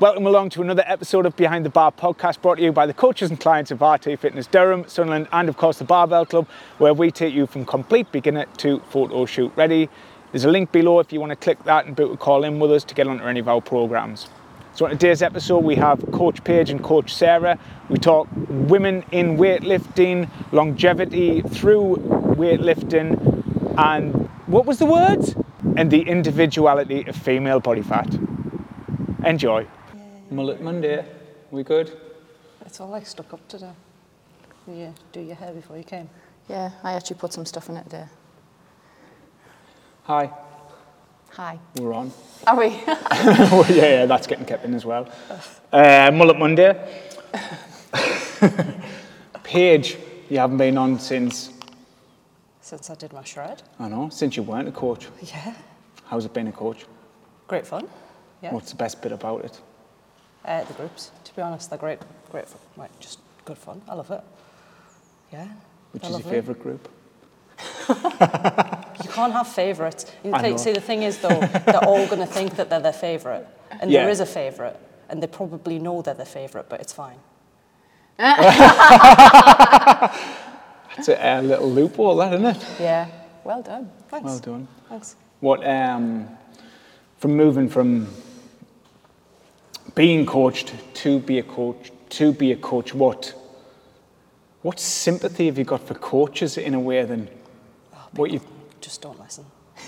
Welcome along to another episode of Behind the Bar podcast brought to you by the coaches and clients of RT Fitness Durham, Sunderland, and of course the Barbell Club, where we take you from complete beginner to photo shoot ready. There's a link below if you want to click that and book a call in with us to get onto any of our programs. So, on today's episode, we have Coach Paige and Coach Sarah. We talk women in weightlifting, longevity through weightlifting, and what was the word? And the individuality of female body fat. Enjoy. Mullet Monday, we good? It's all I stuck up today. You do your hair before you came. Yeah, I actually put some stuff in it today. Hi, Hi. we're on. Are we? well, yeah, yeah, that's getting kept in as well. Uh, Mullet Monday. Paige, you haven't been on since, Since I did my shred. I know, since you weren't a coach. Yeah. How's it been a coach? Great fun. Yeah. What's the best bit about it? Uh, the groups, to be honest, they're great, great. Like, just good fun. I love it. Yeah. Which is your favourite group? You can't have favourites. You I think- know. See, the thing is, though, they're all going to think that they're their favourite. And Yeah. there is a favourite. And they probably know they're their favourite, but it's fine. It's a, a little loophole, that, isn't it? Yeah. Well done. Thanks. Well done. Thanks. What, um, from moving from being coached to be a coach, to be a coach, what, what sympathy have you got for coaches in a way than oh, what you, Just don't listen.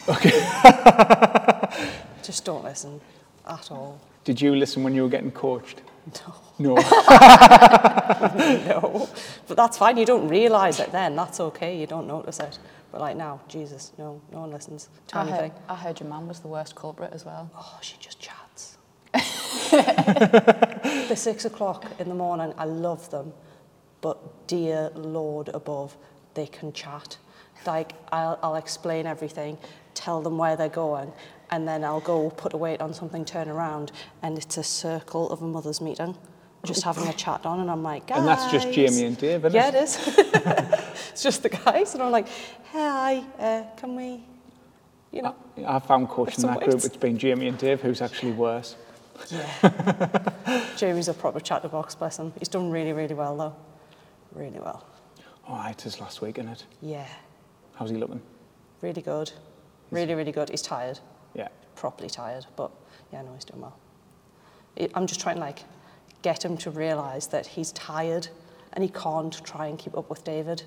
okay. Just don't listen at all. Did you listen when you were getting coached? No. No. no. But that's fine. You don't realise it then. That's okay. You don't notice it. But like now, Jesus, no, no one listens to I heard, anything. I heard your mum was the worst culprit as well. Oh, she just chats. the six o'clock in the morning, I love them. But dear Lord above, they can chat. Like, I'll, I'll explain everything, tell them where they're going, and then I'll go put a weight on something, turn around, and it's a circle of a mother's meeting. Just having a chat on, and I'm like, guys. And that's just Jamie and Dave, isn't yeah, it? Yeah, it is. it's just the guys, and I'm like, hey, uh, can we, you know. I, I found coaching that group, it's been Jamie and Dave, who's actually worse. Yeah. Jamie's a proper chatterbox, bless him. He's done really, really well, though. Really well. Oh, it's had his last week, innit? Yeah. How's he looking? Really good. Really, really good. He's tired. Yeah. Properly tired. But yeah, no, he's doing well. I'm just trying to like get him to realise that he's tired and he can't try and keep up with David,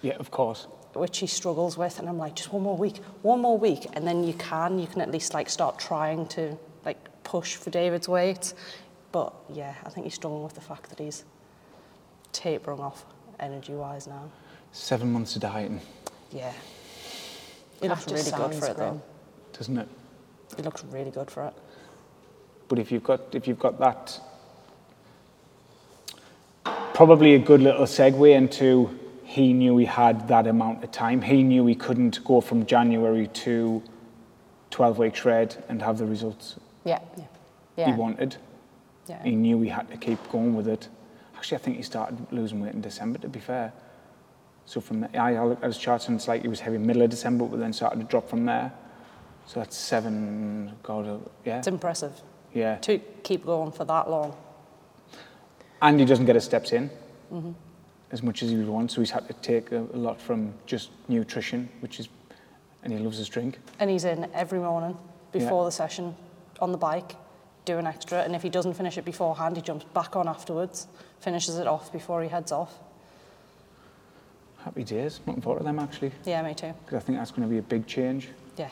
Yeah, of course. which he struggles with. And I'm like, just one more week, one more week, and then you can, you can at least like start trying to push for David's weight. But yeah, I think he's struggling with the fact that he's tapering off energy-wise now. Seven months of dieting, Yeah. He looks really good for sounds it though. doesn't it? He looks really good for it. But if you've got if you've got that, probably a good little segue into he knew he had that amount of time. He knew he couldn't go from January to 12 week shred and have the results Yeah. Yeah. Yeah. he wanted. Yeah. He knew he had to keep going with it. Actually, I think he started losing weight in December. To be fair, so from there, I, looked at his charts and it's like he was heavy middle of December, but then started to drop from there. So that's seven. God, uh, yeah, It's impressive yeah. to keep going for that long. And he doesn't get his steps in as much as he would want, so he's had to take a, a lot from just nutrition, which is, and he loves his drink. And he's in every morning before Yeah. the session on the bike, do an extra. And if he doesn't finish it beforehand, he jumps back on afterwards, finishes it off before he heads off. Happy days. Looking forward to them actually, Yeah, me too. because I think that's going to be a big change. Yeah.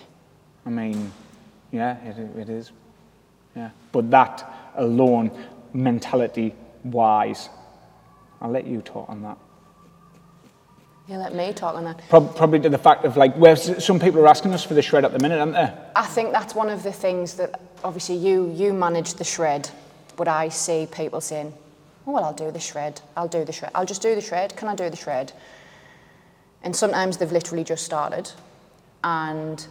I mean, yeah, it, it is. Yeah, but that alone, mentality-wise, I'll let you talk on that. Yeah, let me talk on that. Prob- Probably to the fact of like, where some people are asking us for the shred at the minute, aren't they? I think that's one of the things that obviously you you manage the shred, but I see people saying, "Oh well, I'll do the shred. I'll do the shred. I'll just do the shred. Can I do the shred?" And sometimes they've literally just started, and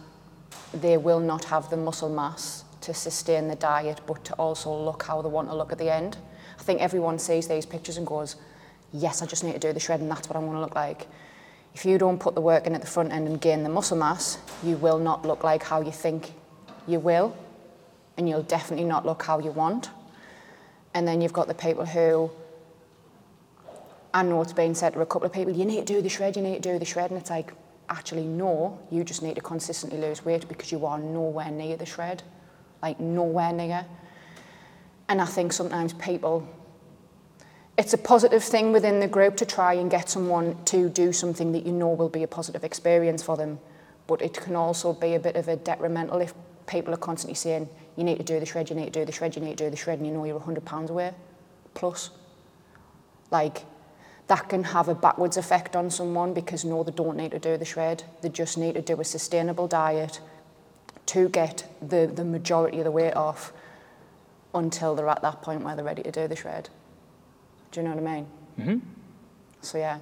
they will not have the muscle mass to sustain the diet, but to also look how they want to look at the end. I think everyone sees these pictures and goes, "Yes, I just need to do the shred, and that's what I want to look like." If you don't put the work in at the front end and gain the muscle mass, you will not look like how you think you will, and you'll definitely not look how you want. And then you've got the people who, I know it's been said to a couple of people, you need to do the shred, you need to do the shred. And it's like, actually, no, you just need to consistently lose weight because you are nowhere near the shred. Like, nowhere near. And I think sometimes people, it's a positive thing within the group to try and get someone to do something that you know will be a positive experience for them. But it can also be a bit of a detrimental if people are constantly saying, you need to do the shred, you need to do the shred, you need to do the shred, and you know you're 100 pounds away plus. Like, that can have a backwards effect on someone because no, they don't need to do the shred. They just need to do a sustainable diet to get the, the majority of the weight off until they're at that point where they're ready to do the shred. Do you know what I mean? Mm-hmm. So yeah,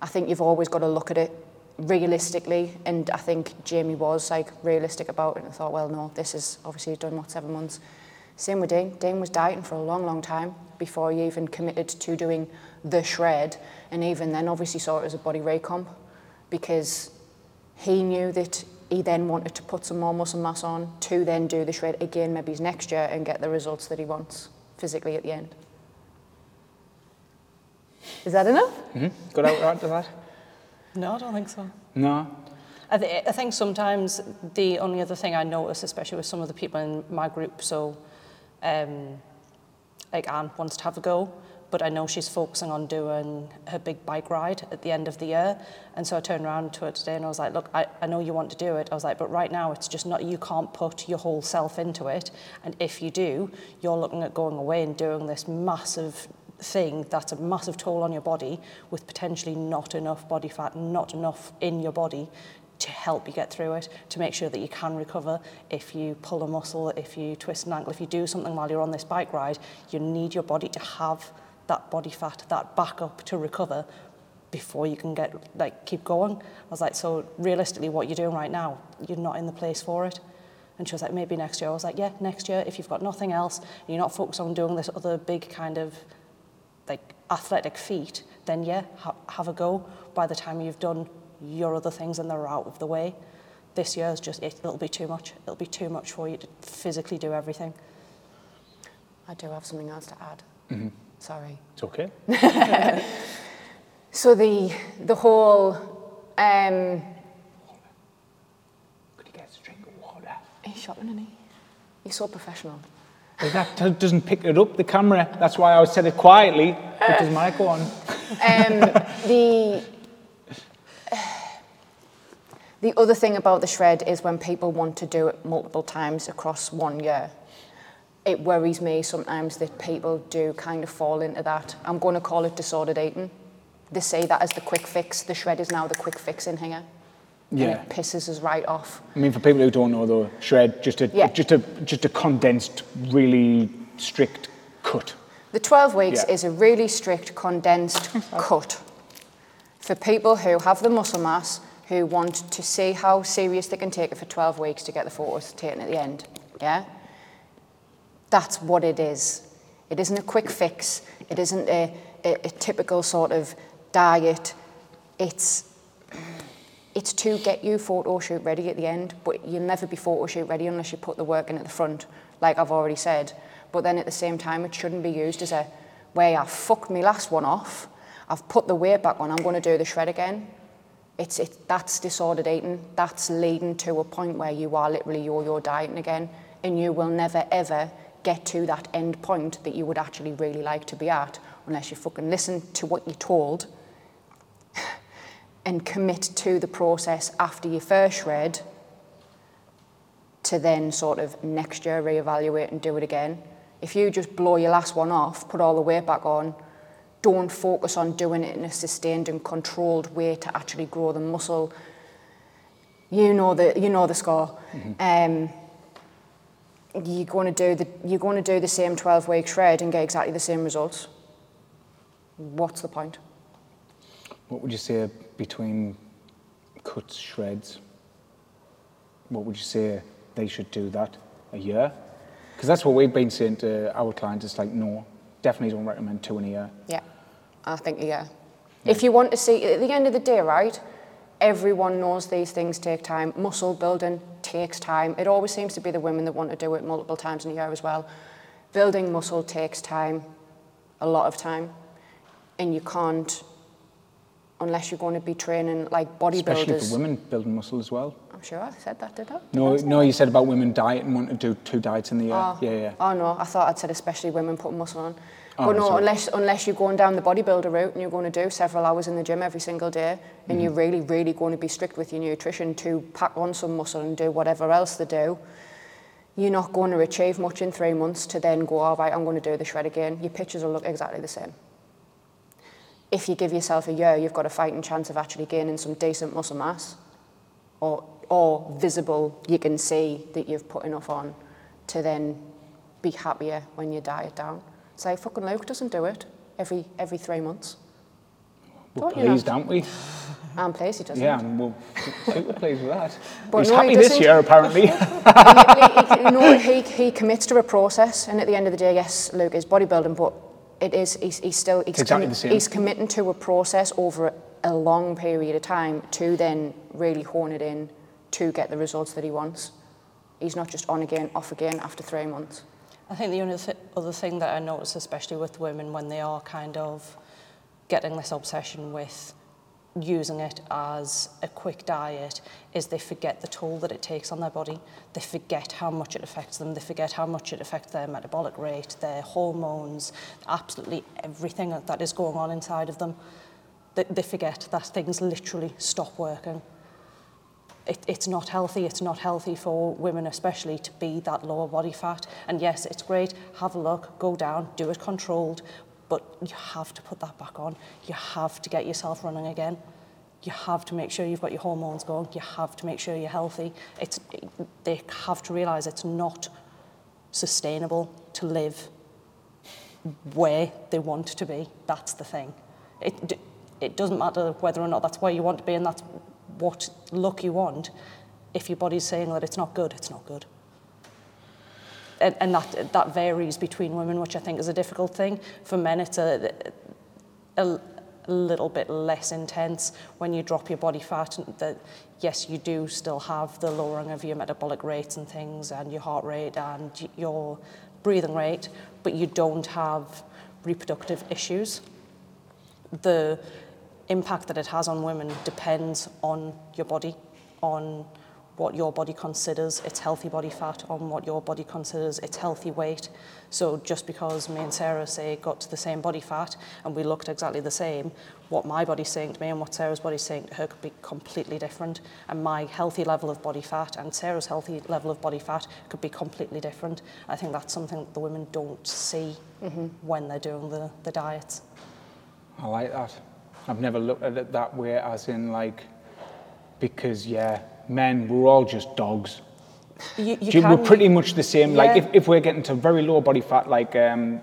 I think you've always got to look at it realistically, and I think Jamie was like realistic about it and thought, well, no, this is obviously done what seven months. Same with Dean. Dean was dieting for a long, long time before he even committed to doing the shred, and even then, obviously saw it as a body recomp because he knew that he then wanted to put some more muscle mass on to then do the shred again, maybe next year, and get the results that he wants physically at the end. Is that enough? Mm-hmm. Got out right to that? No, I don't think so. No. I, th- I think sometimes the only other thing I notice, especially with some of the people in my group, so um, like Anne wants to have a go, but I know she's focusing on doing her big bike ride at the end of the year. And so I turned around to her today and I was like, look, I, I know you want to do it. I was like, but right now it's just not, you can't put your whole self into it. And if you do, you're looking at going away and doing this massive thing that's a massive toll on your body with potentially not enough body fat, not enough in your body to help you get through it, to make sure that you can recover. If you pull a muscle, if you twist an ankle, if you do something while you're on this bike ride, you need your body to have that body fat, that backup to recover before you can get like keep going. I was like, so realistically, what you're doing right now, you're not in the place for it. And she was like, maybe next year. I was like, yeah, next year, if you've got nothing else, and you're not focused on doing this other big kind of like athletic feet, then yeah, ha- have a go. By the time you've done your other things and they're out of the way, this year is just, it, it'll be too much. It'll be too much for you to physically do everything. I do have something else to add. Mm-hmm. Sorry. It's okay. So the the whole um, Could you get a drink of water? he's shopping, isn't he? He's so professional. That doesn't pick it up, the camera. That's why I said it quietly. Put his mic on. Um, the the other thing about the shred is when people want to do it multiple times across one year. It worries me sometimes that people do kind of fall into that. I'm going to call it disordered eating. They say that as the quick fix. The shred is now the quick fix in here. Yeah. it pisses us right off. I mean, for people who don't know, though, shred just a Yeah. just a just a condensed, really strict cut. The 12 weeks Yeah. is a really strict, condensed cut for people who have the muscle mass, who want to see how serious they can take it for 12 weeks to get the photos taken at the end. Yeah? That's what it is. It isn't a quick fix. It isn't a, a, a typical sort of diet. It's it's to get you photo shoot ready at the end, but you'll never be photo shoot ready unless you put the work in at the front, like I've already said. But then at the same time, it shouldn't be used as a way I fucked my last one off. I've put the weight back on. I'm going to do the shred again. It's it, that's disordered eating. That's leading to a point where you are literally yo-yo dieting again, and you will never ever get to that end point that you would actually really like to be at unless you fucking listen to what you're told and commit to the process after your first shred to then sort of next year reevaluate and do it again. If you just blow your last one off, put all the weight back on, don't focus on doing it in a sustained and controlled way to actually grow the muscle. You know the you know the score. Um, you're going to do the you're going to do the same 12 week shred and get exactly the same results. What's the point? What would you say between cuts, shreds? What would you say they should do that a year? Because that's what we've been saying to our clients. It's like, no, definitely don't recommend two in a year. Yeah, I think yeah. If you want to see, at the end of the day, right, everyone knows these things take time. Muscle building takes time. It always seems to be the women that want to do it multiple times in a year as well. building muscle takes time, a lot of time, and you can't unless you're going to be training like bodybuilders. Especially for women building muscle as well. I'm sure I said that, did I? No, no, you said about women diet and want to do two diets in the year. Oh. Yeah, yeah. Oh no, I thought I'd said especially women putting muscle on. Oh, but no, sorry. unless unless you're going down the bodybuilder route and you're going to do several hours in the gym every single day, and you're Mm-hmm. really, really going to be strict with your nutrition to pack on some muscle and do whatever else they do, you're not going to achieve much in three months to then go, all right, I'm going to do the shred again. Your pictures will look exactly the same. If you give yourself a year, you've got a fighting chance of actually gaining some decent muscle mass or, or visible, you can see that you've put enough on to then be happier when you diet down. So fucking Luke doesn't do it every every three months. We're Don't you know? pleased, aren't we? I'm pleased he doesn't. Yeah, and we're super pleased with that. But He's no, happy he this year, apparently. he, he, no, he, he commits to a process, and at the end of the day, yes, Luke is bodybuilding, but it is he's, he's still he's, exactly com- he's committing to a process over a long period of time to then really hone it in to get the results that he wants. He's not just on again, off again after three months. I think the only th other thing that I notice, especially with women, when they are kind of getting this obsession with using it as a quick diet, is they forget the toll that it takes on their body. They forget how much it affects them. They forget how much it affects their metabolic rate, their hormones, absolutely everything that is going on inside of them. They, they forget that things literally stop working it, it's not healthy. It's not healthy for women, especially, to be that lower body fat. And yes, it's great. Have a look, go down, do it controlled, but you have to put that back on. You have to get yourself running again. You have to make sure you've got your hormones going. You have to make sure you're healthy. It's, they have to realise it's not sustainable to live where they want to be. That's the thing. It, it doesn't matter whether or not that's where you want to be and that's what look you want. If your body's saying that it's not good, it's not good. and, and that, that varies between women, which I think is a difficult thing. For men, it's a, a, a little bit less intense when you drop your body fat. That yes, you do still have the lowering of your metabolic rates and things, and your heart rate and your breathing rate, but you don't have reproductive issues. The impact that it has on women depends on your body, on what your body considers its healthy body fat, on what your body considers its healthy weight. So just because me and Sarah say got to the same body fat and we looked exactly the same, what my body's saying to me and what Sarah's body's saying to her could be completely different. And my healthy level of body fat and Sarah's healthy level of body fat could be completely different. I think that's something that the women don't see mm-hmm. when they're doing the, the diets. I like that. I've never looked at it that way, as in like, because yeah, men, we're all just dogs. You, you Do you- we're pretty much the same. Like if, if we're getting to very low body fat, like um,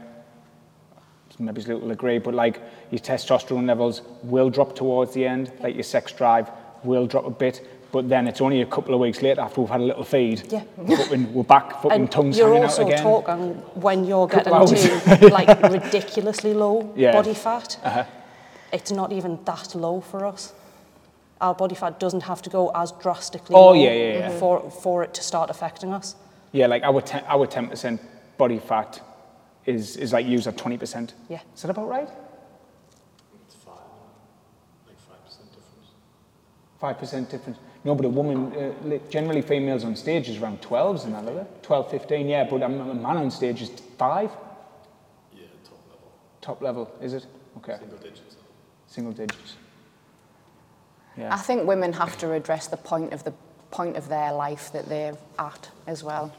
maybe it's a little agree, but like your testosterone levels will drop towards the end, like your sex drive will drop a bit. But then it's only a couple of weeks later after we've had a little feed. Yeah. fucking- we're back, fucking and tongues you're also talking when you're getting to like ridiculously low Yeah. body fat. Uh-huh. It's not even that low for us. Our body fat doesn't have to go as drastically Oh, low yeah, yeah, yeah. for for it to start affecting us. Yeah, like our ten, our ten percent body fat is is like used at twenty percent. Yeah. Is that about right? It's five, like five percent difference. Five percent difference. No, but a woman, uh, li- generally females on stage is around 12s and that, are they? 12, 15, yeah, but a, m- a man on stage is five, Yeah, top level, top level, is it? Okay, single digits. single digits. I think women have to address the point of the point of their life that they're at as well.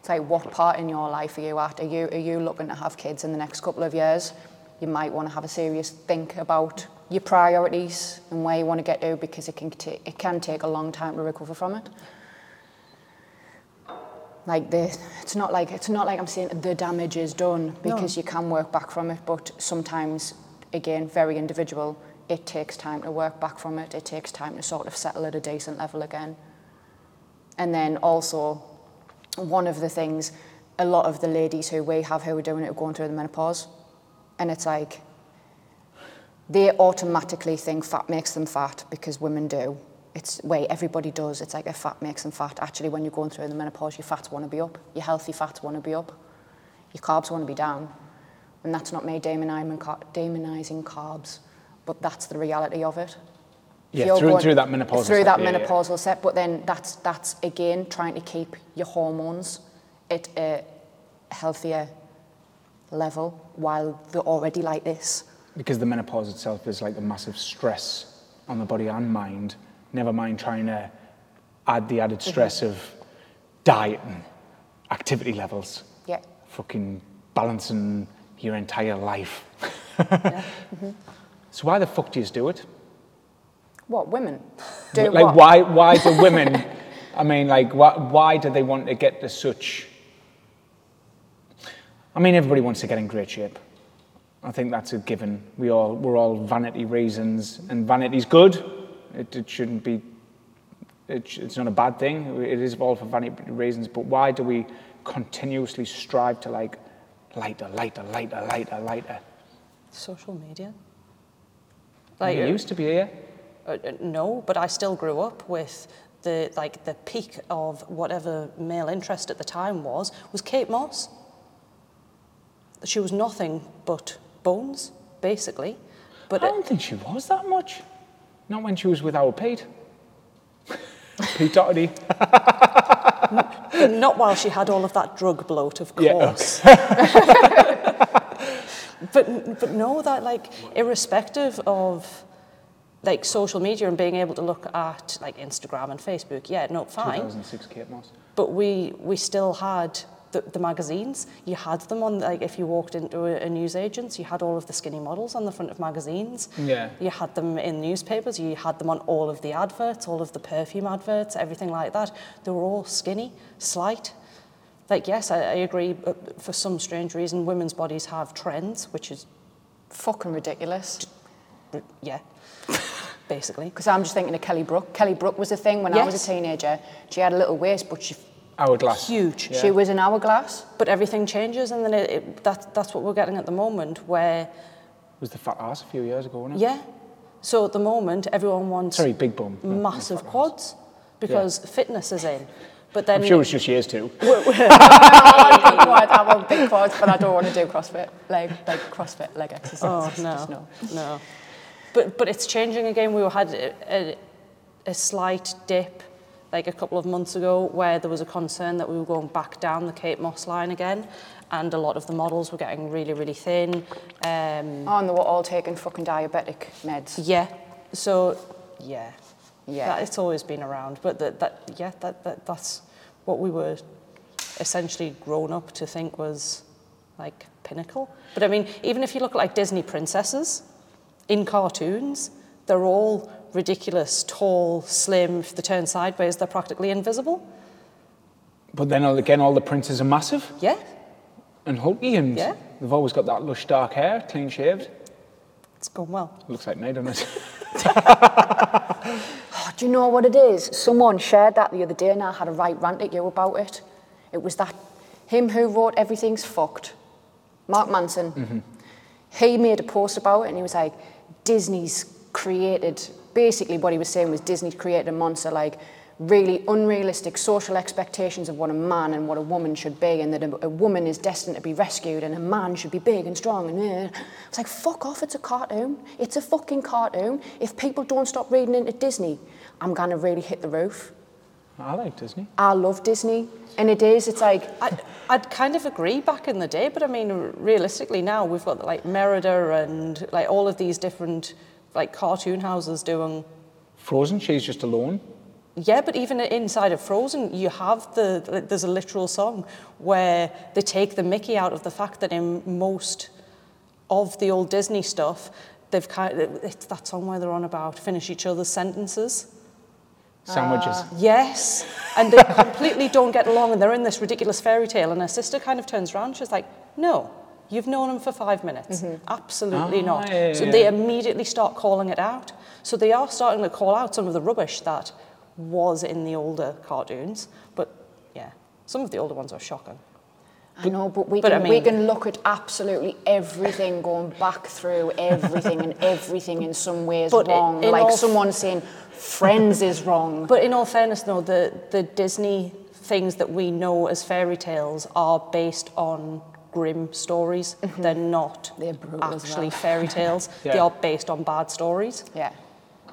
It's like what part in your life are you at? Are you are you looking to have kids in the next couple of years? You might want to have a serious think about your priorities and where you want to get to because it can ta- it can take a long time to recover from it. Like the, it's not like it's not like I'm saying the damage is done because you can work back from it, but sometimes, again, very individual. It takes time to work back from it. It takes time to sort of settle at a decent level again. And then also, one of the things, a lot of the ladies who we have who are doing it are going through the menopause, and it's like they automatically think fat makes them fat because women do. It's way everybody does. It's like if fat makes them fat. Actually, when you're going through the menopause, your fats want to be up. Your healthy fats want to be up. your carbs want to be down. And that's not me demonising carbs, but that's the reality of it. Yeah, through- through that menopausal Through step, that yeah, yeah. menopausal step, but then that's, that's again trying to keep your hormones at a healthier level while they're already like this. because the menopause itself is like a massive stress on the body and mind. Never mind trying to add the added mm-hmm. stress of diet and activity levels. Yeah. Fucking balancing your entire life. Mm-hmm. So why the fuck do you do it? What, women? Do like what? why why do women I mean like why, why do they want to get to such I mean everybody wants to get in great shape. I think that's a given. We all we're all vanity reasons and vanity's good. It, it shouldn't be it, it's not a bad thing. It is all for vanity reasons, but why do we continuously strive to like lighter, lighter, lighter, lighter, lighter? Social media. Like, Like, it used to be here. Uh, uh, no, but I still grew up with the like the peak of whatever male interest at the time was was Kate Moss. She was nothing but bones, basically. But I uh, don't think she was that much. Not when she was with our Pete. Pete Doherty. not while she had all of that drug bloat, of Yeah, course. but but no, that like irrespective of like social media and being able to look at like Instagram and Facebook, yeah, no, fine. 2006 Kate Moss. but we we still had the, the magazines. You had them on like if you walked into a, a newsagent, you had all of the skinny models on the front of magazines. Yeah. You had them in newspapers. You had them on all of the adverts, all of the perfume adverts, everything like that. They were all skinny, slight. Like yes, I, I agree. But for some strange reason, women's bodies have trends, which is Fucking ridiculous. yeah, basically. Because I'm just thinking of Kelly Brook. Kelly Brook was a thing when I was Yes. a teenager. She had a little waist, but she, Hourglass. Huge. Yeah. she was an hourglass. But everything changes, and then it, it, that, that's what we're getting at the moment, where was the fat ass a few years ago, wasn't it? Yeah. So at the moment, everyone wants Sorry, big bum. not- not massive fat ass. quads because fitness is in. But then, I'm sure it's just years too. I want big quads, but I don't want to do CrossFit, leg, like CrossFit leg oh exercises. no, Just no. no. But but it's changing again. We had a, a, a slight dip like a couple of months ago where there was a concern that we were going back down the Kate Moss line again, and a lot of the models were getting really really thin. Um, Oh, and they were all taking fucking diabetic meds. yeah. So yeah. Yeah. That, it's always been around, but that, that yeah, that, that that's what we were essentially grown up to think was like pinnacle. But I mean, even if you look at like Disney princesses in cartoons, they're all ridiculous, tall, slim. If they turn sideways, they're practically invisible. But then again, all the princes are massive Yeah, and hulky, and Yeah. they've always got that lush dark hair, clean shaved. it's going well. Looks like me, doesn't it? Do you know what it is? Someone shared that the other day and I had a right rant at you about it. It was that him who wrote Everything's Fucked, Mark Manson. He made a post about it and he was like, Disney's created, basically what he was saying was Disney's created a monster like really unrealistic social expectations of what a man and what a woman should be and that a, a woman is destined to be rescued and a man should be big and strong and eh. I was like fuck off it's a cartoon it's a fucking cartoon if people don't stop reading into Disney I'm gonna really hit the roof I like Disney. I love Disney and it is it's like I'd, I'd kind of agree back in the day, but I mean, realistically now we've got like Merida and like all of these different like cartoon houses doing Frozen, she's just alone. Yeah, but even inside of Frozen, you have the there's a literal song where they take the Mickey out of the fact that in most of the old Disney stuff, they've kind of, it's that song where they're on about finish each other's sentences. Sandwiches. Yes, and they completely don't get along, and they're in this ridiculous fairy tale. And her sister kind of turns around, she's like, "No, you've known him for five minutes. Absolutely Ah, not." yeah, so yeah, they immediately start calling it out. So they are starting to call out some of the rubbish that was in the older cartoons. But yeah, some of the older ones are shocking. I know, but we But can, I we can look at absolutely everything, going back through everything, and everything in some ways But wrong. in like all- someone saying Friends is wrong. But in all fairness, though, the, the Disney things that we know as fairy tales are based on grim stories. Mm-hmm. They're not They're brutal actually well. fairy tales. They Yeah. are based on bad stories. Yeah.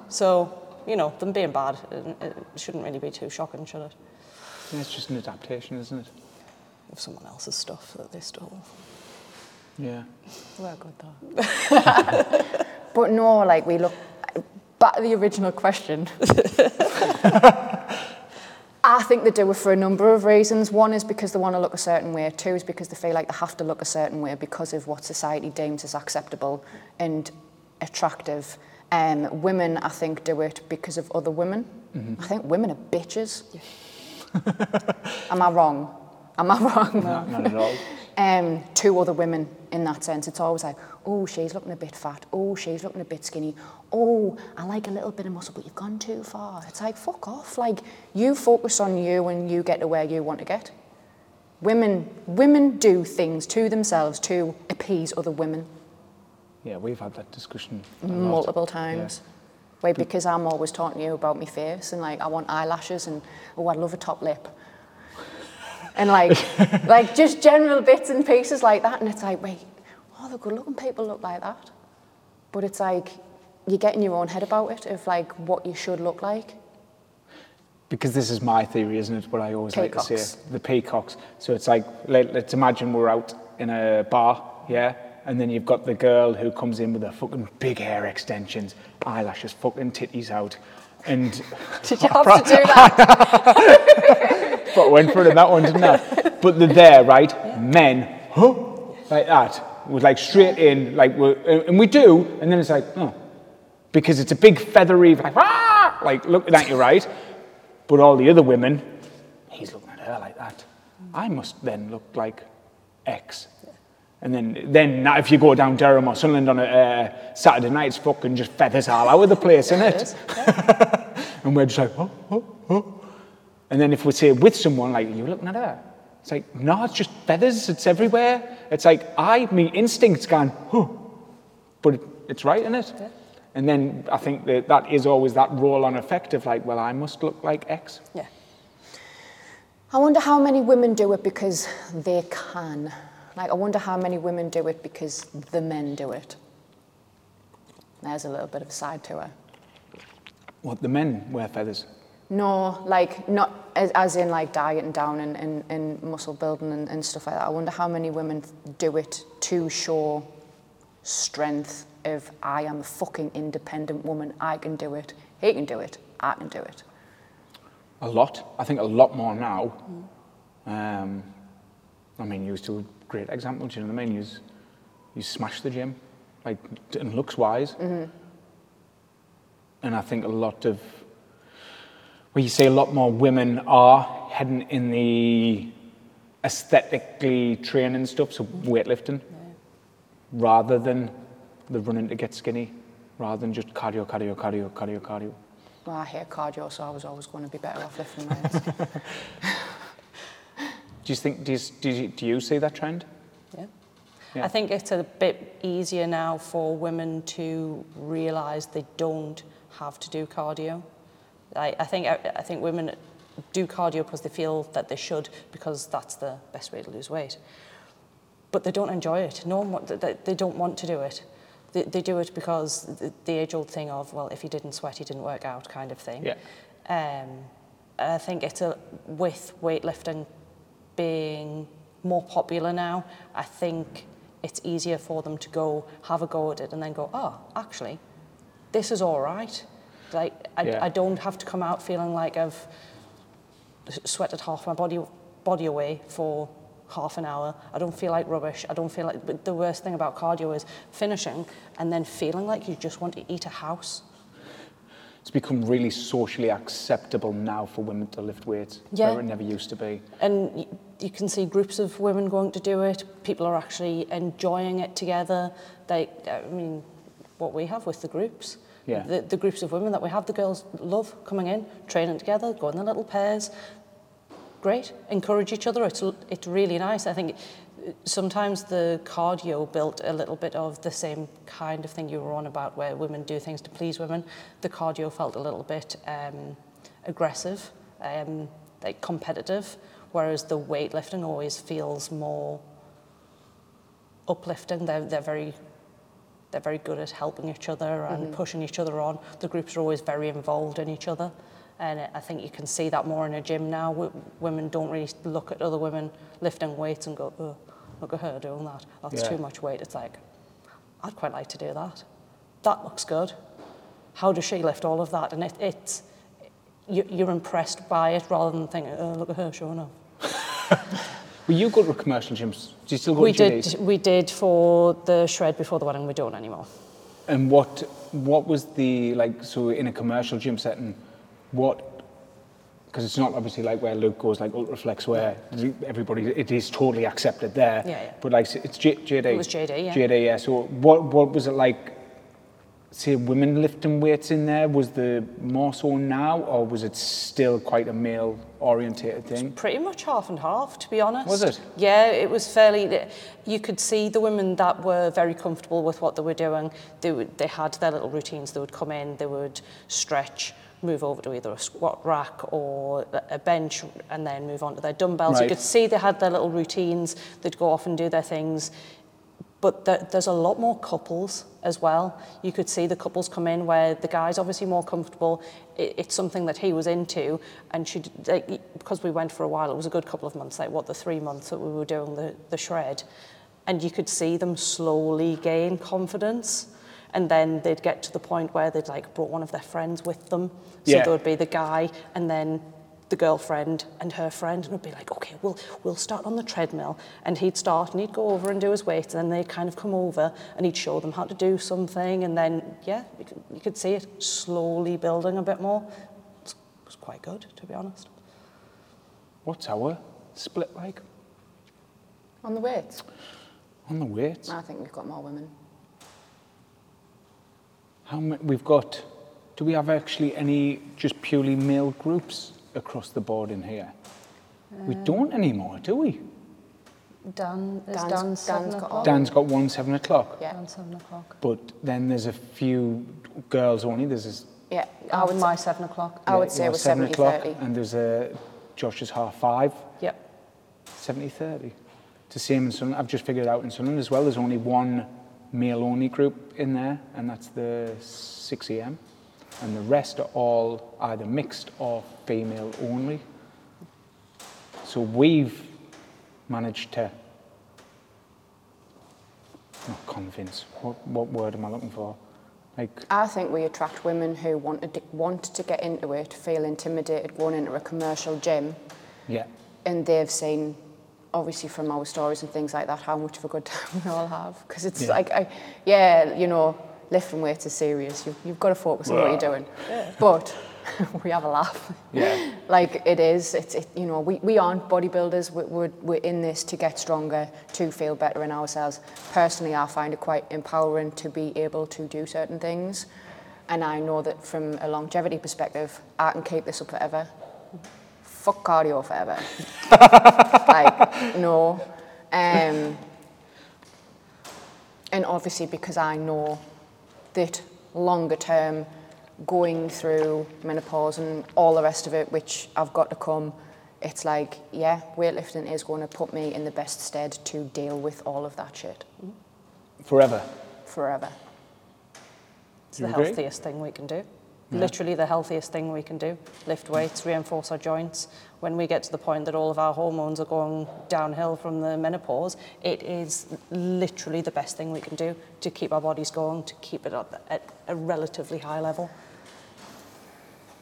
So, you know, them being bad, it, it shouldn't really be too shocking, should it? It's just an adaptation, isn't it? Of someone else's stuff that they stole. Yeah. Well, good though. but no, like we look back to the original question. I think they do it for a number of reasons. One is because they want to look a certain way. Two is because they feel like they have to look a certain way because of what society deems as acceptable and attractive. Um, women, I think, do it because of other women. I think women are bitches. Am I wrong? Am I wrong? No, not at all. um, to other women in that sense. It's always like, oh, she's looking a bit fat. Oh, she's looking a bit skinny. Oh, I like a little bit of muscle, but you've gone too far. It's like, fuck off. Like, you focus on you and you get to where you want to get. Women, women do things to themselves to appease other women Yeah, we've had that discussion multiple times. Wait, because I'm always talking to you about my face and like I want eyelashes and oh I love a top lip. And like like just general bits and pieces like that and it's like, wait, oh the good looking people look like that. But it's like you get in your own head about it of like what you should look like. Because this is my theory, isn't it? What I always like to Peacocks. say, the peacocks. So it's like, let, let's imagine we're out in a bar, yeah, and then you've got the girl who comes in with her fucking big hair extensions, eyelashes, fucking titties out, and Did you have to do that? But I went for it in that one, didn't I? But they're there, right? Men, huh? like that, was like straight in, like, we're, and we do, and then it's like, oh, because it's a big feathery, like, ah, like looking at you, right? But all the other women, he's looking at her like that. I must then look like X. And then, then if you go down Durham or Sunderland on a uh, Saturday night, it's fucking just feathers all over the place, isn't it? is, and we're just like, oh, oh, oh. And then if we say with someone, like, you're looking at her? It's like, no, it's just feathers, it's everywhere. It's like, I, me instincts gone, oh. But it's right, isn't it? And then I think that that is always that roll on effect of like, well, I must look like X. Yeah. I wonder how many women do it because they can. Like, I wonder how many women do it because the men do it. There's a little bit of a side to it. What, the men wear feathers? No, like, not as, as in like dieting down and, and, and muscle building and, and stuff like that. I wonder how many women do it to show strength of I am a fucking independent woman. I can do it. He can do it. I can do it. A lot. I think a lot more now. Um, I mean, you still a great example, do you know what I mean? You, you smash the gym, like, and looks wise. And I think a lot of, well, you say a lot more women are heading in the aesthetically training stuff, so weightlifting, rather than the running to get skinny, rather than just cardio, cardio, cardio, cardio, cardio. Well, I hate cardio, so I was always going to be better off lifting weights. Do you think, do you, do you, do you see that trend? Yeah. Yeah. I think it's a bit easier now for women to realise they don't have to do cardio. I, I think I, think women do cardio because they feel that they should because that's the best way to lose weight. But they don't enjoy it. No one they, they don't want to do it. They, they do it because the, the age-old thing of well, if he didn't sweat, he didn't work out, kind of thing. Yeah. Um, I think it's a with weightlifting being more popular now. I think it's easier for them to go have a go at it and then go, oh, actually, this is all right. Like I, Yeah. I don't have to come out feeling like I've sweated half my body body away for half an hour. I don't feel like rubbish. I don't feel like. But the worst thing about cardio is finishing and then feeling like you just want to eat a house. It's become really socially acceptable now for women to lift weights, Yeah. where it never used to be. And you can see groups of women going to do it. People are actually enjoying it together. They, I mean, what we have with the groups. Yeah. The, the groups of women that we have, the girls love coming in, training together, going in little pairs. Great. Encourage each other. It's, it's really nice. I think sometimes the cardio built a little bit of the same kind of thing you were on about where women do things to please women. The cardio felt a little bit um, aggressive, um, like competitive, whereas the weightlifting always feels more uplifting. They're, they're very they're very good at helping each other and mm-hmm. pushing each other on. The groups are always very involved in each other. And I think you can see that more in a gym now. Women don't really look at other women lifting weights and go, oh, look at her doing that. That's Yeah. too much weight. It's like, I'd quite like to do that. That looks good. How does she lift all of that? And it, it's, you, you're impressed by it rather than thinking, oh, look at her showing off. Were you good with commercial gyms? Do you still go we to did, gyms? We did for the shred before the wedding. We don't anymore. And what what was the like? So in a commercial gym setting, what? Because it's not obviously like where Luke goes like Ultraflex, where everybody it is totally accepted there. Yeah, yeah. But like it's J, JD. It was JD. Yeah. JD. Yeah. So what what was it like Say women lifting weights in there was the more so now, or was it still quite a male orientated thing? Pretty much half and half, to be honest. Was it? Yeah, it was fairly. You could see the women that were very comfortable with what they were doing. They would, they had their little routines. They would come in, they would stretch, move over to either a squat rack or a bench, and then move on to their dumbbells. Right. You could see they had their little routines. They'd go off and do their things. But there, there's a lot more couples as well. You could see the couples come in where the guy's obviously more comfortable. It, it's something that he was into, and she because we went for a while. It was a good couple of months, like what the three months that we were doing the the shred, and you could see them slowly gain confidence. And then they'd get to the point where they'd like brought one of their friends with them. So Yeah. there would be the guy and then the girlfriend and her friend and would be like, okay, we'll, we'll start on the treadmill. And he'd start and he'd go over and do his weights and then they'd kind of come over and he'd show them how to do something. And then, yeah, you could, you could see it slowly building a bit more. It was quite good, to be honest. What's our split like On the weights, on the weights? I think we've got more women. How many, we've got, do we have actually any just purely male groups across the board in here? we um, don't anymore, do we? Dan, is Dan's- Dan Dan's seven got o'clock? all- Dan's got one seven o'clock, Yeah, Dan seven o'clock. but then there's a few girls only. There's this, yeah. I I would, my seven o'clock. I would say yeah, we're seven 70 o'clock, 30. and there's a Josh's half five, Yep. 70 30. It's the same in Sunderland. I've just figured out in Sunderland as well. There's only one male only group in there, and that's the 6 a.m. And the rest are all either mixed or female only. So we've managed to not convince. What, what word am I looking for? Like, I think we attract women who want to, want to get into it, feel intimidated going into a commercial gym, yeah, and they've seen, obviously from our stories and things like that, how much of a good time we all have. Because it's Yeah. like, I, yeah, you know, lifting weights is serious. You, you've got to focus on what you're doing. But we have a laugh. yeah. like it is it's it, you know we, we aren't bodybuilders we, we're, we're in this to get stronger to feel better in ourselves personally i find it quite empowering to be able to do certain things and i know that from a longevity perspective i can keep this up forever fuck cardio forever like no um, and obviously because i know that longer term going through menopause and all the rest of it, which I've got to come, it's like, yeah, weightlifting is going to put me in the best stead to deal with all of that shit Forever. forever. It's You the agree? healthiest thing we can do. Literally the healthiest thing we can do. Lift weights, reinforce our joints. When we get to the point that all of our hormones are going downhill from the menopause, it is literally the best thing we can do to keep our bodies going, to keep it up at a relatively high level.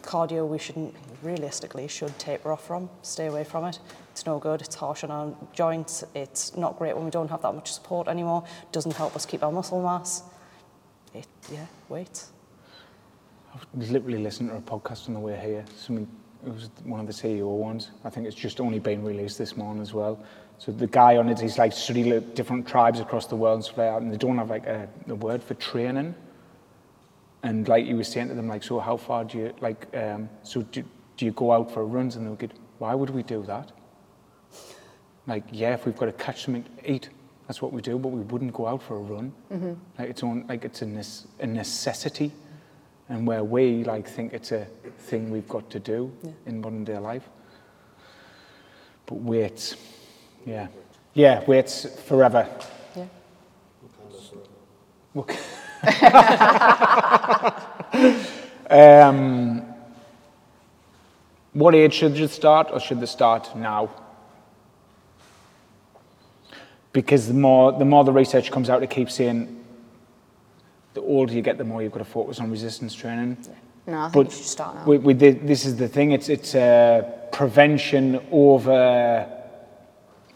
Cardio, we shouldn't, realistically, should taper off from, stay away from it. It's no good, it's harsh on our joints, it's not great when we don't have that much support anymore, doesn't help us keep our muscle mass. It, yeah, weights. I was literally listening to a podcast on the way here. Something, it was one of the CEO ones. I think it's just only been released this morning as well. So the guy on it, he's like studied different tribes across the world and stuff like that, and they don't have like a, a word for training. And like he was saying to them, like, so how far do you like? Um, so do, do you go out for runs? And they would get, why would we do that? Like, yeah, if we've got to catch something to eat, that's what we do. But we wouldn't go out for a run. Like it's on, like it's a, nes- a necessity, and where we like think it's a thing we've got to do Yeah. in modern day life. But weights, yeah, yeah, weights forever. Yeah. Um, what age should you start, or should they start now? Because the more the more the research comes out, it keeps saying the older you get, the more you've got to focus on resistance training. No, I think But you should start now. we, we did, this is the thing. It's it's uh, prevention over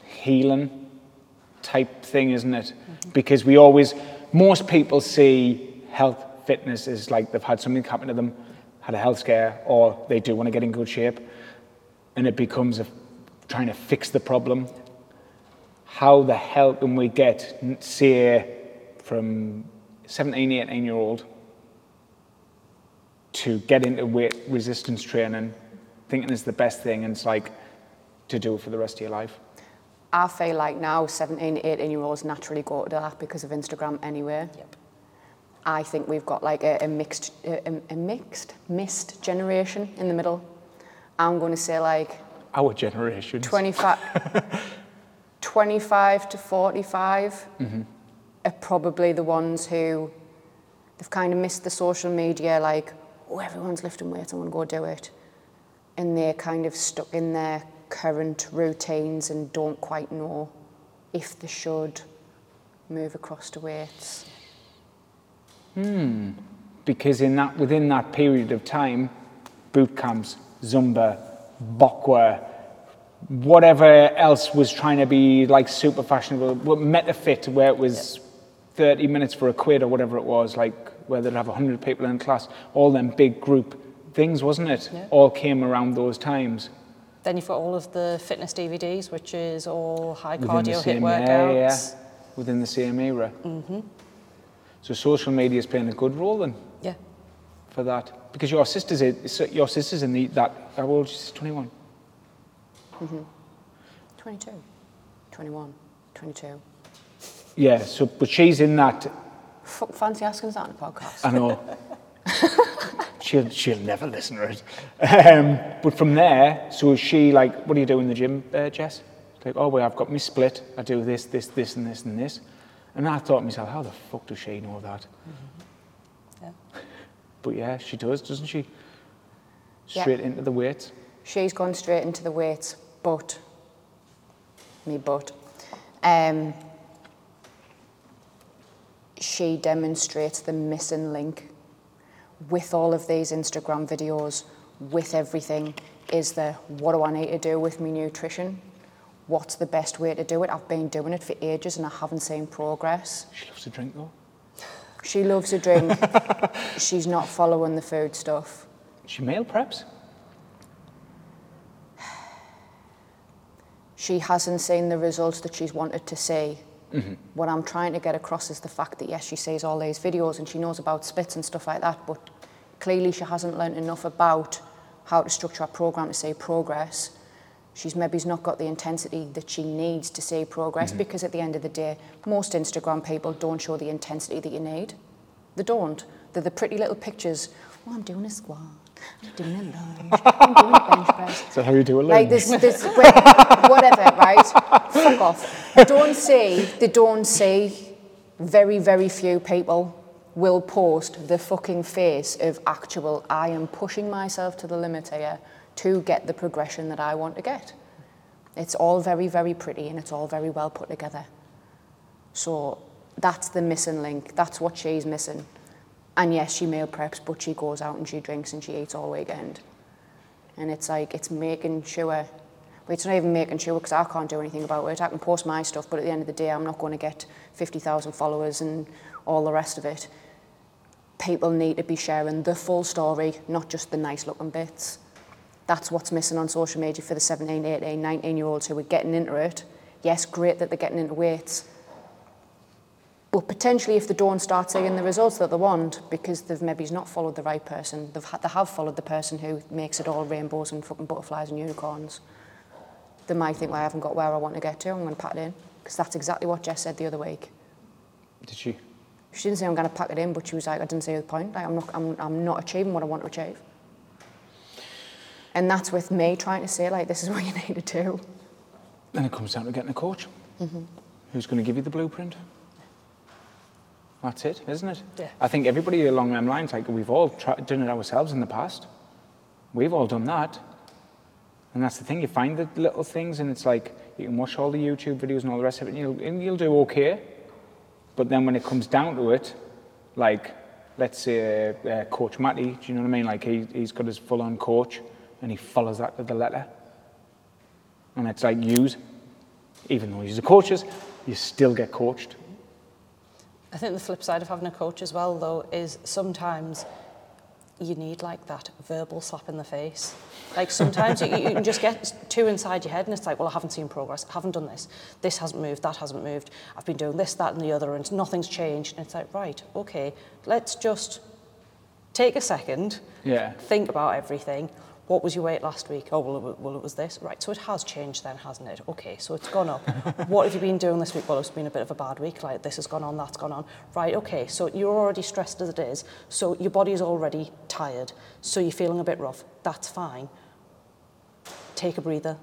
healing type thing, isn't it? Because we always, most people see health fitness as like they've had something happen to them, had a health scare, or they do want to get in good shape, and it becomes a, trying to fix the problem. How the hell can we get, say, from 17, 18 year old to get into weight resistance training, thinking it's the best thing, and it's like to do it for the rest of your life? I feel like now 17, 18 year olds naturally go to that because of Instagram anyway. Yep. I think we've got like a, a mixed, a, a- a mixed, missed generation in the middle. I'm going to say like Our generation. 25, 25 to 45 mm-hmm. Are probably the ones who they've kind of missed the social media, like, oh, everyone's lifting weights, I want to go do it. And they're kind of stuck in their current routines and don't quite know if they should move across to weights. Hmm. Because in that within that period of time, boot camps, Zumba, Bokwa, whatever else was trying to be like super fashionable, what MetaFit, where it was 30 minutes for a quid or whatever it was, like where they'd have 100 people in class, all them big group things, wasn't it? Yeah. All came around those times. Then you've got all of the fitness DVDs, which is all high within cardio HIIT workouts. yeah, yeah, within the same era. Mm-hmm. So social media is playing a good role then. Yeah. for that because your sister's in, your sister's in the that how old she's 21 Mhm. 22, 21, 22. Yeah so but she's in that Fuck, fancy asking us that on a podcast. I know. She'll she'll never listen to it. Um, but from there so is she like what do you do in the gym uh, Jess? Like oh well I've got me split. I do this this this and this and this. And I thought to myself how the fuck does she know that? Yeah. but yeah she does doesn't she? Yeah. straight into the weights She's gone straight into the weights, but, me but, um, she demonstrates the missing link with all of these Instagram videos, with everything. Is the what do I need to do with my nutrition? What's the best way to do it? I've been doing it for ages and I haven't seen progress. she loves to drink though She loves a drink. She's not following the food stuff. she meal preps she hasn't seen the results that she's wanted to see. Mm-hmm. What I'm trying to get across is the fact that yes, she sees all these videos and she knows about splits and stuff like that, but clearly she hasn't learned enough about how to structure a program to see progress. She's maybe not got the intensity that she needs to see progress mm-hmm. because at the end of the day, most Instagram people don't show the intensity that you need. They don't. They're the pretty little pictures. Well, I'm doing a squat. I'm doing a lunge. I'm doing a bench press. so how you do it Like this, this whatever, right? Fuck off. They don't see, they don't see. Very, very few people will post the fucking face of actual. I am pushing myself to the limit here to get the progression that I want to get. It's all very, very pretty and it's all very well put together. So that's the missing link. That's what she's missing. And yes, she meal preps, but she goes out and she drinks and she eats all weekend. And it's like, it's making sure, well, it's not even making sure because I can't do anything about it. I can post my stuff, but at the end of the day, I'm not going to get 50,000 followers and all the rest of it. People need to be sharing the full story, not just the nice looking bits. That's what's missing on social media for the 17, 18, 19 year olds who are getting into it. Yes, great that they're getting into weights. But potentially, if they don't start seeing the results that they want, because they've maybe not followed the right person, they've ha- they have followed the person who makes it all rainbows and fucking butterflies and unicorns, they might think, well, I haven't got where I want to get to, I'm going to pack it in. Because that's exactly what Jess said the other week. did she She didn't say I'm going to pack it in, but she was like, I didn't see the point. Like, I'm not, I'm, I'm not achieving what I want to achieve. And that's with me trying to say, like, this is what you need to do. Then it comes down to getting a coach. Mm-hmm. Who's going to give you the blueprint? That's it, isn't it? Yeah. I think everybody along them lines, like we've all tri- done it ourselves in the past. We've all done that. And that's the thing, you find the little things and it's like you can watch all the YouTube videos and all the rest of it and you'll, and you'll do okay. But then when it comes down to it, like let's say uh, uh, Coach Matty, do you know what I mean? Like he, he's got his full on coach and he follows that to the letter. And it's like use, even though he's the coaches, you still get coached. I think the flip side of having a coach as well, though, is sometimes you need like that verbal slap in the face. Like sometimes you, you can just get too inside your head and it's like, well, I haven't seen progress. I haven't done this. This hasn't moved. That hasn't moved. I've been doing this, that and the other and nothing's changed. And it's like, right, okay, let's just take a second, yeah. think about everything, What was your weight last week? Oh, well, it, well, it was this. Right, so it has changed then, hasn't it? Okay, so it's gone up. what have you been doing this week? Well, it's been a bit of a bad week. Like, this has gone on, that's gone on. Right, okay, so you're already stressed as it is. So your body is already tired. So you're feeling a bit rough. That's fine. Take a breather.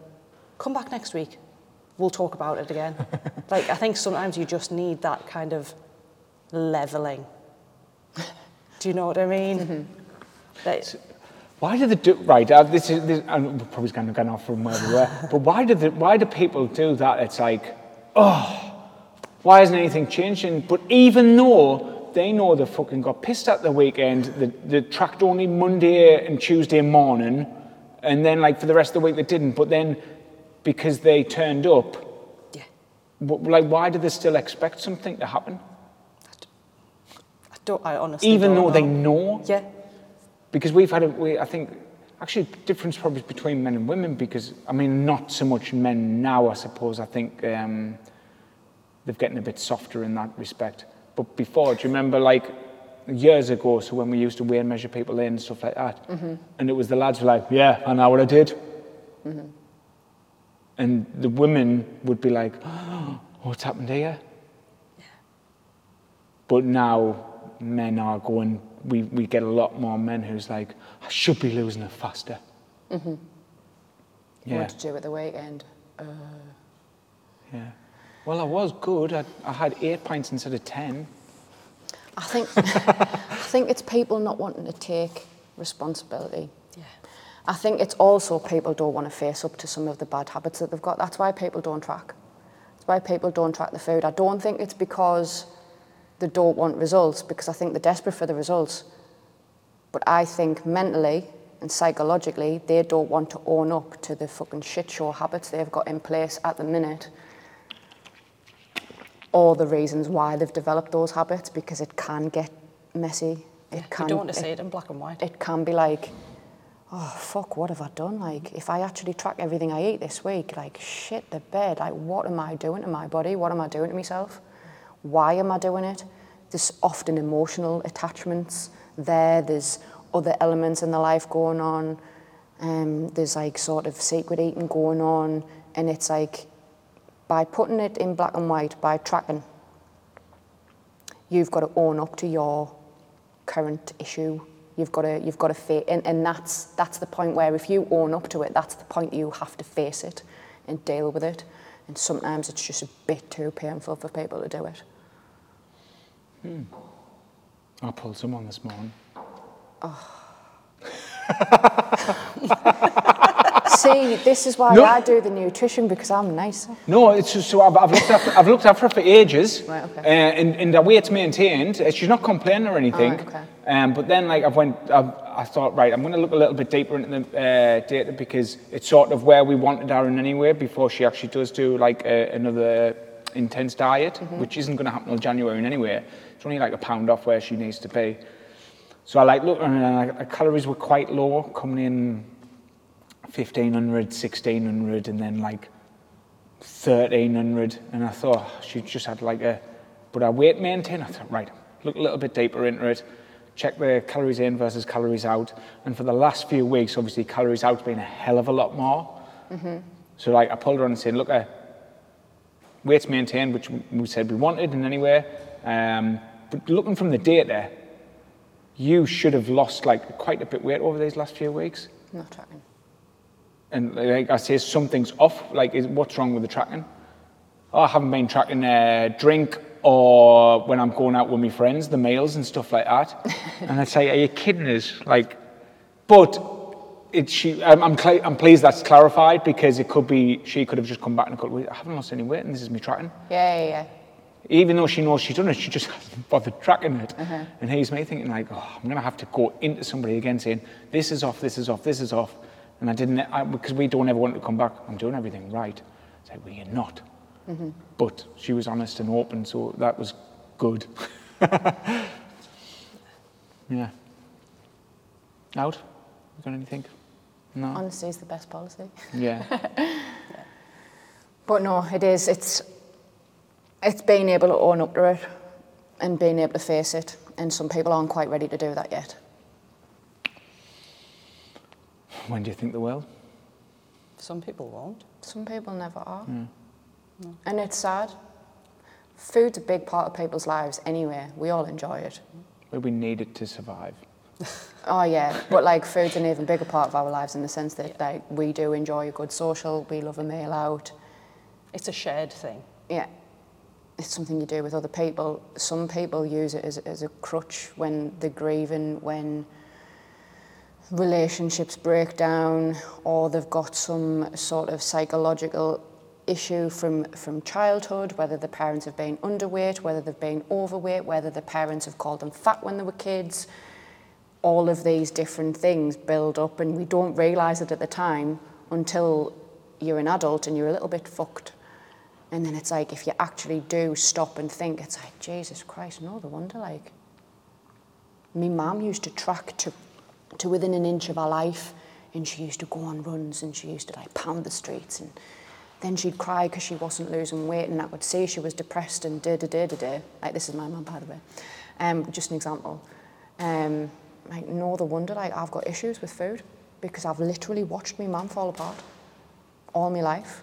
Come back next week. We'll talk about it again. like, I think sometimes you just need that kind of leveling. Do you know what I mean? Mm-hmm. That- Why do they do right? Uh, this is this, and we're probably going to go off from where we were. but why do the, why do people do that? It's like, oh, why isn't anything changing? But even though they know they fucking got pissed at the weekend, they, they tracked only Monday and Tuesday morning, and then like for the rest of the week they didn't. But then because they turned up, yeah. like why do they still expect something to happen? I don't. I honestly. Even don't though know. they know Yeah. Because we've had a, we, I think, actually difference probably between men and women because, I mean, not so much men now, I suppose. I think um, they've getting a bit softer in that respect. But before, do you remember like years ago, so when we used to weigh and measure people in and stuff like that, and it was the lads were like, yeah, I know what I did. And the women would be like, oh, what's happened here? But now men are going, we, we get a lot more men who's like, I should be losing it faster. Mhm. Yeah, What to do at the weekend? yeah. Well, I was good. I, I had eight pints instead of ten. I think, I think it's people not wanting to take responsibility. Yeah. I think it's also people don't want to face up to some of the bad habits that they've got. That's why people don't track. That's why people don't track the food. I don't think it's because they don't want results, because I think they're desperate for the results. But I think mentally and psychologically, they don't want to own up to the fucking shit show habits they've got in place at the minute or the reasons why they've developed those habits because it can get messy. It You can don't want to it- see it in black and white. it can be like, oh fuck, what have I done? Like, if I actually track everything I eat this week, like shit the bed, like what am I doing to my body? What am I doing to myself? Why am I doing it? There's often emotional attachments there. There's other elements in the life going on. Um, there's like sort of secret eating going on, and it's like by putting it in black and white, by tracking, you've got to own up to your current issue. You've got to, you've got to face, and, and that's, that's the point where if you own up to it, that's the point you have to face it and deal with it. And sometimes it's just a bit too painful for people to do it. I pulled some on this morning. See, this is why No. I do the nutrition because I'm nicer. No, it's just so I've, I've, looked, after, I've looked after her for ages, Right, okay. uh, and, and the weight's maintained. Uh, She's not complaining or anything. Okay. um, but then, like, I went, I, I thought, right, I'm going to look a little bit deeper into the uh, data because it's sort of where we wanted her in anyway before she actually does do like uh, another intense diet, Mm-hmm. which isn't going to happen until January in anyway. It's only like a pound off where she needs to be. So I like looked, and uh, her calories were quite low, coming in 1500, 1600, and then like 1300 and I thought she just had like a but I weight maintain I thought right look a little bit deeper into it check the calories in versus calories out and for the last few weeks obviously calories out's been a hell of a lot more so like I pulled her on and said look uh, weights maintained which we said we wanted in any way um, but looking from the data you should have lost like quite a bit weight over these last few weeks not tracking. and like I say, something's off. Like, is, what's wrong with the tracking? Oh, I haven't been tracking uh, drink or when I'm going out with my friends, the meals and stuff like that. and I'd say, "Are you kidding us?" Like, but it, she, I'm, I'm, cl- I'm pleased that's clarified because it could be she could have just come back and go, "I haven't lost any weight, and this is me tracking." Yeah, yeah, yeah. Even though she knows she's done it, she just hasn't bothered tracking it. Uh-huh. And here's me thinking like, "Oh, I'm gonna have to go into somebody again saying, "This is off, this is off, this is off," and I didn't I, because we don't ever want to come back. I'm doing everything right. It's like, well, you're not. Mm-hmm. But she was honest and open, so that was good. yeah. Out? You got anything? No. Honesty is the best policy. Yeah. But no, it is. It's it's being able to own up to it and being able to face it. And some people aren't quite ready to do that yet. when do you think they will? Some people won't. Some people never are. And it's sad. Food's a big part of people's lives anyway. We all enjoy it. Well, we need it to survive. Oh yeah, but like food's an even bigger part of our lives in the sense that like we do enjoy a good social, we love a meal out. It's a shared thing. Yeah, it's something you do with other people. Some people use it as, as a crutch when they're grieving, when relationships break down, or they've got some sort of psychological issue from, from childhood, whether the parents have been underweight, whether they've been overweight, whether the parents have called them fat when they were kids. All of these different things build up, and we don't realise it at the time until you're an adult and you're a little bit fucked. And then it's like, if you actually do stop and think, it's like, Jesus Christ, no, the wonder, like, my mum used to track to, to within an inch of her life, and she used to go on runs, and she used to like pound the streets, and then she'd cry because she wasn't losing weight, and I would say she was depressed and da da da da da. Like this is my mum, by the way. Um, just an example. Um, like no, the wonder, like I've got issues with food because I've literally watched my mum fall apart all my life.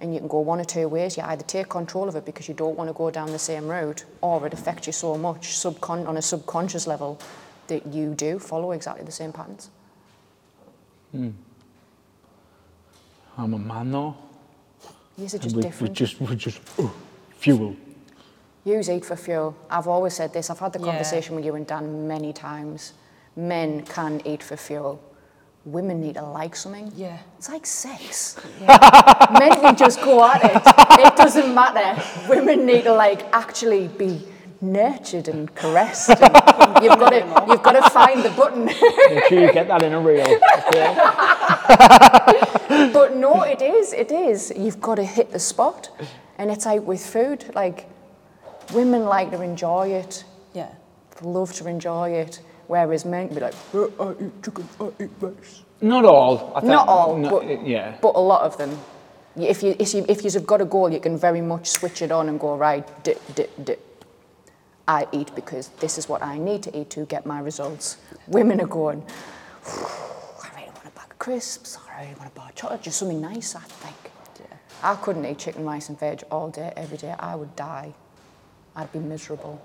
And you can go one or two ways. You either take control of it because you don't want to go down the same road, or it affects you so much subcon- on a subconscious level that you do follow exactly the same patterns. Hmm. I'm a man though. These are just we, different. We just, we just uh, fuel. Use eat for fuel. I've always said this. I've had the Yeah. conversation with you and Dan many times. Men can eat for fuel. Women need to like something. Yeah. It's like sex. Men can just go at it. It doesn't matter. Women need to like actually be nurtured and caressed. And you've got to you've got to find the button. Make sure you get that in a reel. Okay? but no, it is. It is. You've got to hit the spot. And it's like with food. Like women like to enjoy it. Yeah. love to enjoy it, whereas men can be like, "Oh, I eat chicken, I eat rice. Not all. I think, Not all, no, but, yeah. but a lot of them. If you if you if you've got a goal, you can very much switch it on and go right, dip, dip, dip. I eat because this is what I need to eat to get my results. Women are going, I really want a bag of crisps, or I really want a bar of chocolate, just something nice. I think. I couldn't eat chicken, rice, and veg all day, every day. I would die. I'd be miserable.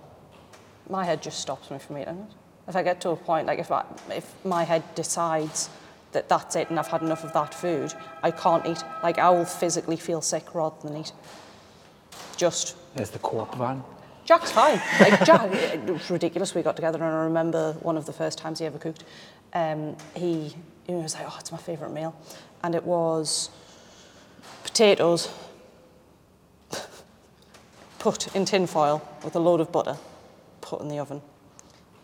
my head just stops me from eating it. If I get to a point, like if, I, if my head decides that that's it and I've had enough of that food, I can't eat. Like I will physically feel sick rather than eat. Just, There's the co-op van. Jack's fine. Like Jack, it was ridiculous. We got together and I remember one of the first times he ever cooked. Um, he, he was like, oh, it's my favourite meal. And it was potatoes put in tin foil with a load of butter, put in the oven.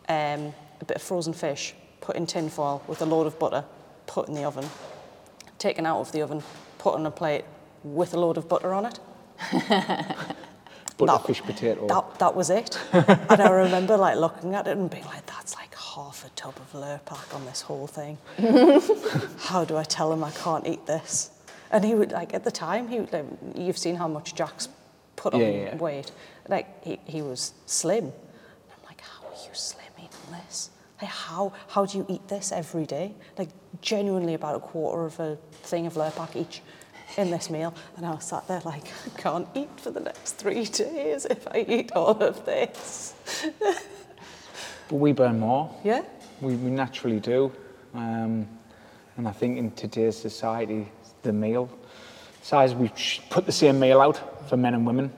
Um, a bit of frozen fish, put in tin foil with a load of butter, put in the oven. Taken out of the oven, put on a plate with a load of butter on it. Butterfish potato. That, that was it. and I remember like looking at it and being like, that's like half a tub of Lurpak on this whole thing. How do I tell him I can't eat this? And he would like at the time he would, like, you've seen how much Jack's put on Yeah, yeah. weight. Like he, he was slim. I'm like, how are you slim eating this? Like how how do you eat this every day? Like genuinely about a quarter of a thing of Lurpak each in this meal. And I was sat there like, I can't eat for the next three days if I eat all of this. But we burn more. Yeah? We, we naturally do. Um, and I think in today's society, the meal size, we put the same meal out for men and women.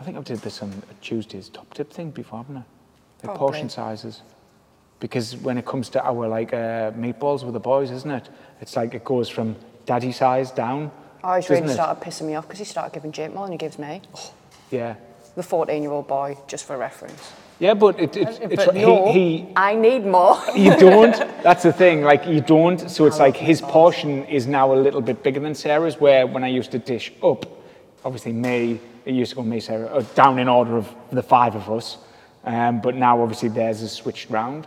I think I've did this on Tuesday's top tip thing before, haven't I? Probably. portion sizes. Because when it comes to our like uh, meatballs with the boys, isn't it? It's like it goes from daddy size down. Oh, he's doesn't really it? started pissing me off because he started giving Jake more than he gives me. Yeah. The 14 year old boy, just for reference. Yeah, but it, it, But he, no. he I need more. you don't. That's the thing. Like you don't. So it's like his portion is now a little bit bigger than Sarah's. Where when I used to dish up, obviously me, it used to go me, Sarah, uh, down in order of the five of us. Um, but now obviously theirs is switched round.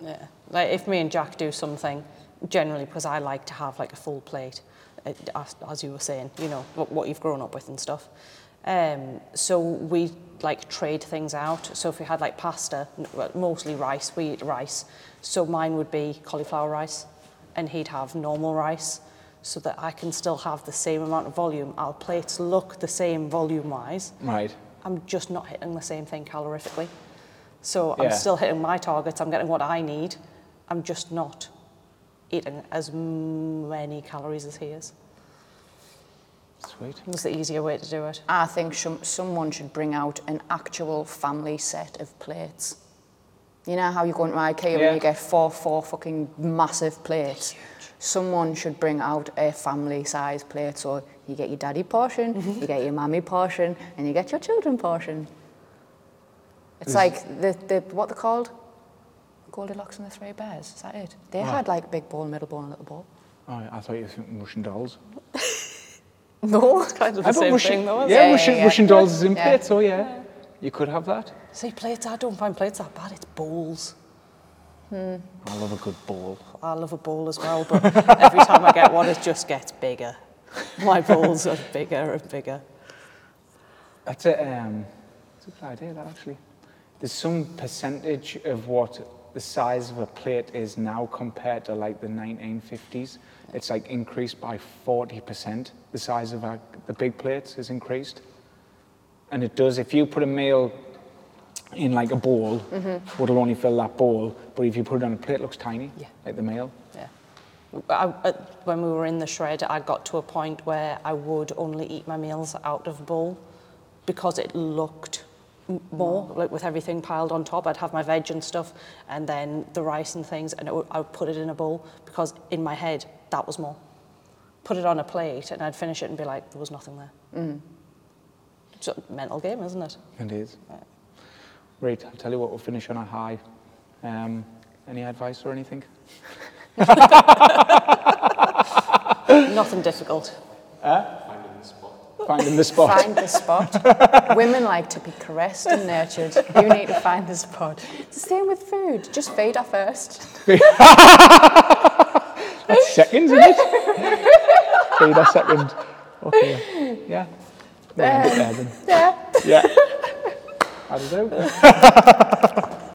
Yeah. Like if me and Jack do something, generally because I like to have like a full plate, uh, as, as you were saying, you know, what, what you've grown up with and stuff. Um, so we like trade things out. So if we had like pasta, well, mostly rice, we eat rice. So mine would be cauliflower rice and he'd have normal rice so that I can still have the same amount of volume. Our plates look the same volume wise. Right. I'm just not hitting the same thing calorifically. So Yeah. I'm still hitting my targets. I'm getting what I need. I'm just not eating as many calories as he is. Sweet. It's the easier way to do it. I think some, someone should bring out an actual family set of plates. You know how you go into IKEA Yeah. and you get four, four fucking massive plates? Someone should bring out a family size plate so you get your daddy portion, mm-hmm. you get your mummy portion, and you get your children portion. It's like the, the what they're called? Goldilocks and the Three Bears. Is that it? They had like big ball, middle ball, and little ball. Oh, I thought you were thinking Russian dolls. No, it's kind of the same Russian, thing though. yeah, isn't Yeah, yeah, Russian, yeah. Dolls is in Yeah. plates. Oh yeah, you could have that. it? See, plates, I don't find plates that bad. It's bowls. I love a good bowl. I love a bowl as well, but every time I get one, it just gets bigger. My bowls are bigger and bigger. That's a, um, that's a good idea, that actually. There's some percentage of what the size of a plate is now compared to like the 1950s. It's like increased by 40%. The size of our, the big plates is increased. And it does, if you put a meal in like a bowl, mm-hmm. it'll only fill that bowl. But if you put it on a plate, it looks tiny, Yeah. like the meal. Yeah. I, when we were in the shred, I got to a point where I would only eat my meals out of a bowl because it looked more, like with everything piled on top. I'd have my veg and stuff and then the rice and things, and it would, I would put it in a bowl because in my head, that was more. Put it on a plate and I'd finish it and be like, there was nothing there. Mm. It's a mental game, isn't it? It is. Right, I'll tell you what, we'll finish on a high. Um, any advice or anything? Nothing difficult. Huh? Finding the spot. Finding the spot. Find the spot. Women like to be caressed and nurtured. You need to find the spot. It's the same with food. Just feed her first. That's second, isn't it? Feed a second. Okay. Yeah. End um, there. Yeah. Yeah. How does it?